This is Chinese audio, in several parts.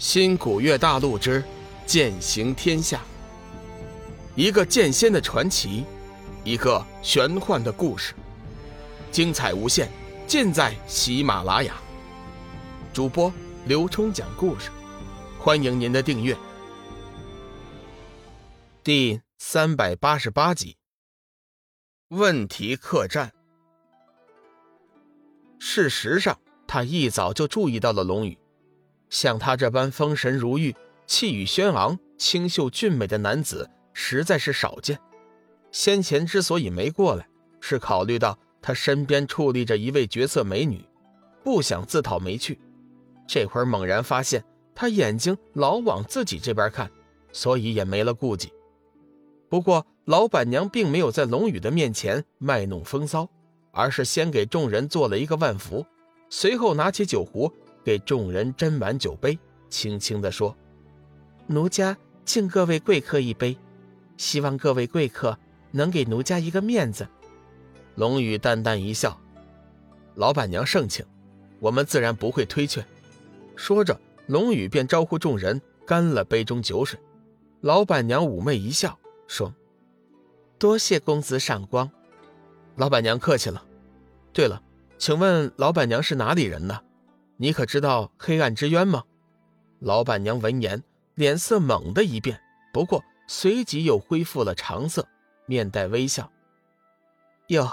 新古月大陆之剑行天下，一个剑仙的传奇，一个玄幻的故事，精彩无限，尽在喜马拉雅。主播刘冲讲故事，欢迎您的订阅。第三百八十八集，问题客栈。事实上，他一早就注意到了龙宇。像他这般风神如玉、气宇轩昂、清秀俊美的男子，实在是少见。先前之所以没过来，是考虑到他身边矗立着一位绝色美女，不想自讨没趣。这会儿猛然发现他眼睛老往自己这边看，所以也没了顾忌。不过老板娘并没有在龙宇的面前卖弄风骚，而是先给众人做了一个万福，随后拿起酒壶。给众人斟满酒杯，轻轻地说：“奴家敬各位贵客一杯，希望各位贵客能给奴家一个面子。”龙宇淡淡一笑：“老板娘盛情，我们自然不会推却。”说着，龙宇便招呼众人干了杯中酒水。老板娘妩媚一笑，说：“多谢公子赏光。”老板娘客气了。对了，请问老板娘是哪里人呢？你可知道黑暗之渊吗？老板娘闻言，脸色猛地一变，不过随即又恢复了常色，面带微笑。哟，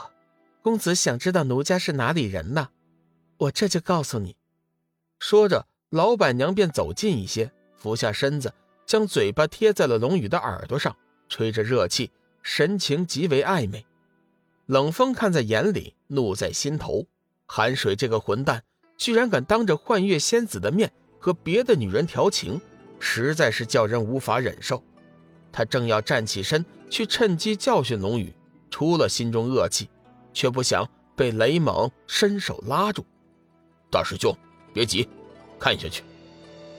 公子想知道奴家是哪里人呢？我这就告诉你。说着，老板娘便走近一些，俯下身子，将嘴巴贴在了龙宇的耳朵上，吹着热气，神情极为暧昧。冷风看在眼里，怒在心头。寒水这个混蛋！居然敢当着幻月仙子的面和别的女人调情，实在是叫人无法忍受。他正要站起身去趁机教训龙宇，出了心中恶气，却不想被雷猛伸手拉住。大师兄，别急，看下去。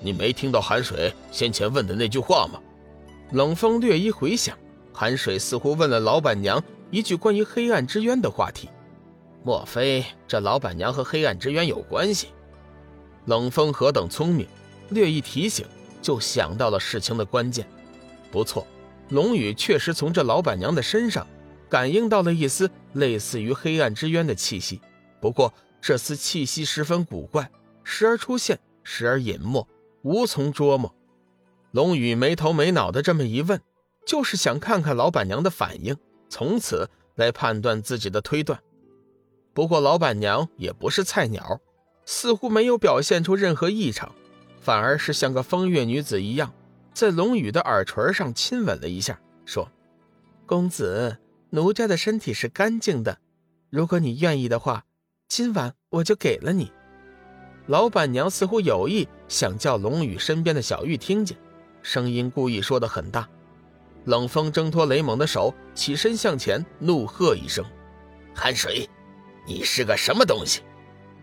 你没听到韩水先前问的那句话吗？冷风略一回想，韩水似乎问了老板娘一句关于黑暗之渊的话题。莫非这老板娘和黑暗之渊有关系？冷风何等聪明，略一提醒就想到了事情的关键。不错，龙宇确实从这老板娘的身上感应到了一丝类似于黑暗之渊的气息。不过这丝气息十分古怪，时而出现，时而隐没，无从捉摸。龙宇没头没脑的这么一问，就是想看看老板娘的反应，从此来判断自己的推断。不过，老板娘也不是菜鸟，似乎没有表现出任何异常，反而是像个风月女子一样，在龙宇的耳垂上亲吻了一下，说：“公子，奴家的身体是干净的，如果你愿意的话，今晚我就给了你。”老板娘似乎有意想叫龙宇身边的小玉听见，声音故意说的很大。冷风挣脱雷蒙的手，起身向前，怒喝一声：“寒水！”你是个什么东西？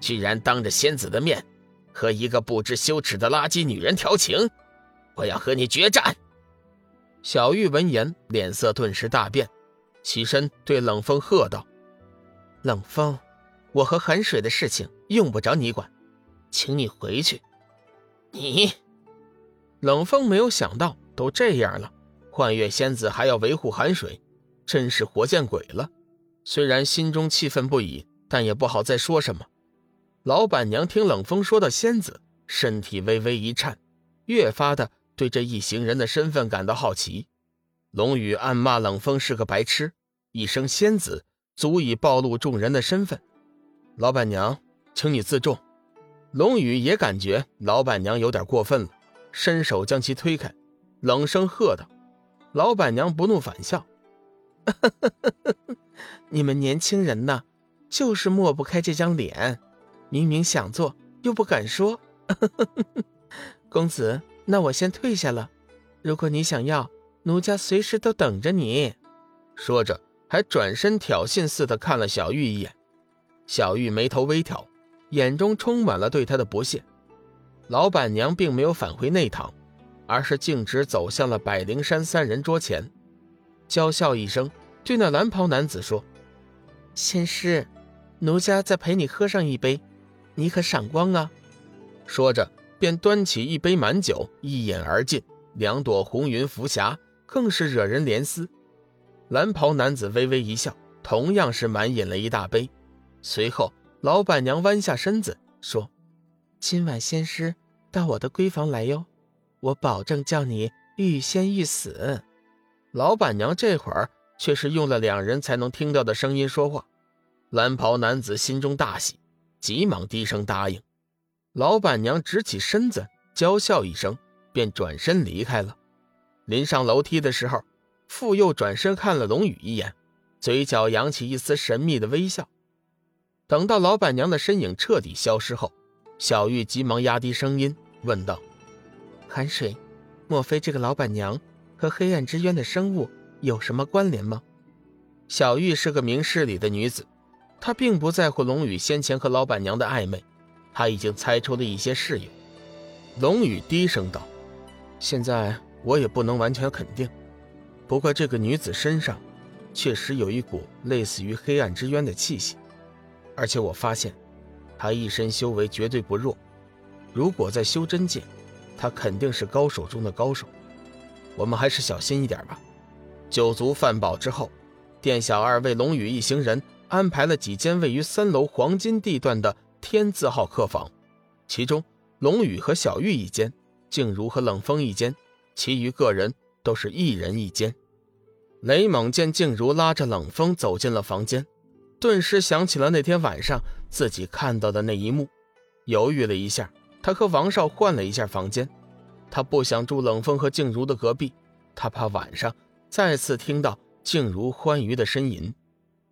居然当着仙子的面和一个不知羞耻的垃圾女人调情！我要和你决战！小玉闻言，脸色顿时大变，起身对冷风喝道：“冷风，我和寒水的事情用不着你管，请你回去。”你，冷风没有想到都这样了，幻月仙子还要维护寒水，真是活见鬼了。虽然心中气愤不已。但也不好再说什么。老板娘听冷风说到仙子，身体微微一颤，越发的对这一行人的身份感到好奇。龙宇暗骂冷风是个白痴，一声仙子足以暴露众人的身份。老板娘，请你自重。龙宇也感觉老板娘有点过分了，伸手将其推开，冷声喝道：“老板娘不怒反笑，你们年轻人呐。”就是抹不开这张脸，明明想做又不敢说。公子，那我先退下了。如果你想要，奴家随时都等着你。说着，还转身挑衅似的看了小玉一眼。小玉眉头微挑，眼中充满了对他的不屑。老板娘并没有返回内堂，而是径直走向了百灵山三人桌前，娇笑一声，对那蓝袍男子说：“仙师。”奴家再陪你喝上一杯，你可赏光啊！说着，便端起一杯满酒，一饮而尽。两朵红云浮霞，更是惹人怜思。蓝袍男子微微一笑，同样是满饮了一大杯。随后，老板娘弯下身子说：“今晚仙师到我的闺房来哟，我保证叫你欲仙欲死。”老板娘这会儿却是用了两人才能听到的声音说话。蓝袍男子心中大喜，急忙低声答应。老板娘直起身子，娇笑一声，便转身离开了。临上楼梯的时候，傅佑转身看了龙宇一眼，嘴角扬起一丝神秘的微笑。等到老板娘的身影彻底消失后，小玉急忙压低声音问道：“寒水，莫非这个老板娘和黑暗之渊的生物有什么关联吗？”小玉是个明事理的女子。他并不在乎龙宇先前和老板娘的暧昧，他已经猜出了一些事由。龙宇低声道：“现在我也不能完全肯定，不过这个女子身上确实有一股类似于黑暗之渊的气息，而且我发现她一身修为绝对不弱。如果在修真界，她肯定是高手中的高手。我们还是小心一点吧。”酒足饭饱之后，店小二为龙宇一行人。安排了几间位于三楼黄金地段的天字号客房，其中龙宇和小玉一间，静茹和冷风一间，其余个人都是一人一间。雷猛见静茹拉着冷风走进了房间，顿时想起了那天晚上自己看到的那一幕，犹豫了一下，他和王少换了一下房间，他不想住冷风和静茹的隔壁，他怕晚上再次听到静茹欢愉的呻吟。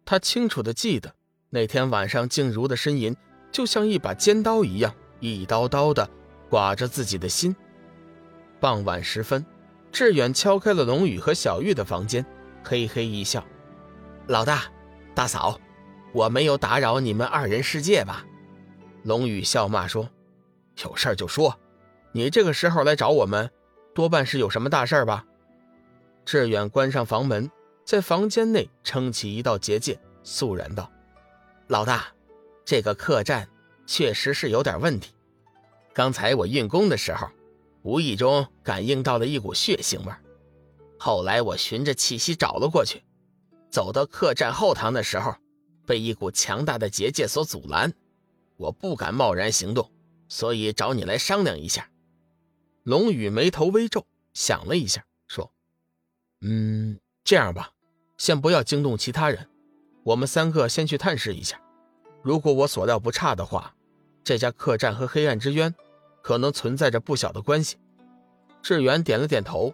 他清楚地记得，那天晚上静茹的呻吟就像一把尖刀一样，一刀刀地刮着自己的心。傍晚时分，志远敲开了龙宇和小玉的房间，嘿嘿一笑：“老大、大嫂，我没有打扰你们二人世界吧？”龙宇笑骂说：“有事就说，你这个时候来找我们，多半是有什么大事吧？”志远关上房门。在房间内撑起一道结界，肃然道：“老大，这个客栈确实是有点问题。刚才我运功的时候，无意中感应到了一股血腥味。后来我循着气息找了过去，走到客栈后堂的时候，被一股强大的结界所阻拦。我不敢贸然行动，所以找你来商量一下。”龙宇眉头微皱，想了一下，说：“嗯。”这样吧，先不要惊动其他人，我们三个先去探视一下。如果我所料不差的话，这家客栈和黑暗之渊可能存在着不小的关系。志远点了点头，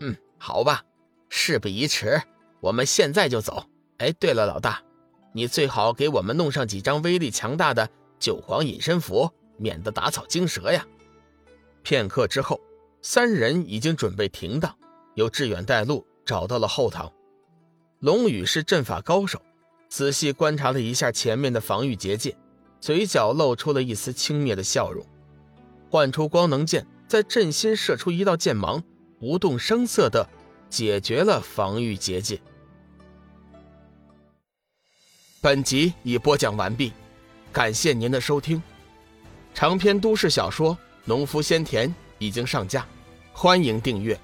嗯，好吧，事不宜迟，我们现在就走。哎，对了，老大，你最好给我们弄上几张威力强大的九皇隐身符，免得打草惊蛇呀。片刻之后，三人已经准备停当，由志远带路。找到了后堂，龙宇是阵法高手，仔细观察了一下前面的防御结界，嘴角露出了一丝轻蔑的笑容，唤出光能剑，在阵心射出一道剑芒，不动声色的解决了防御结界。本集已播讲完毕，感谢您的收听。长篇都市小说《农夫先田》已经上架，欢迎订阅。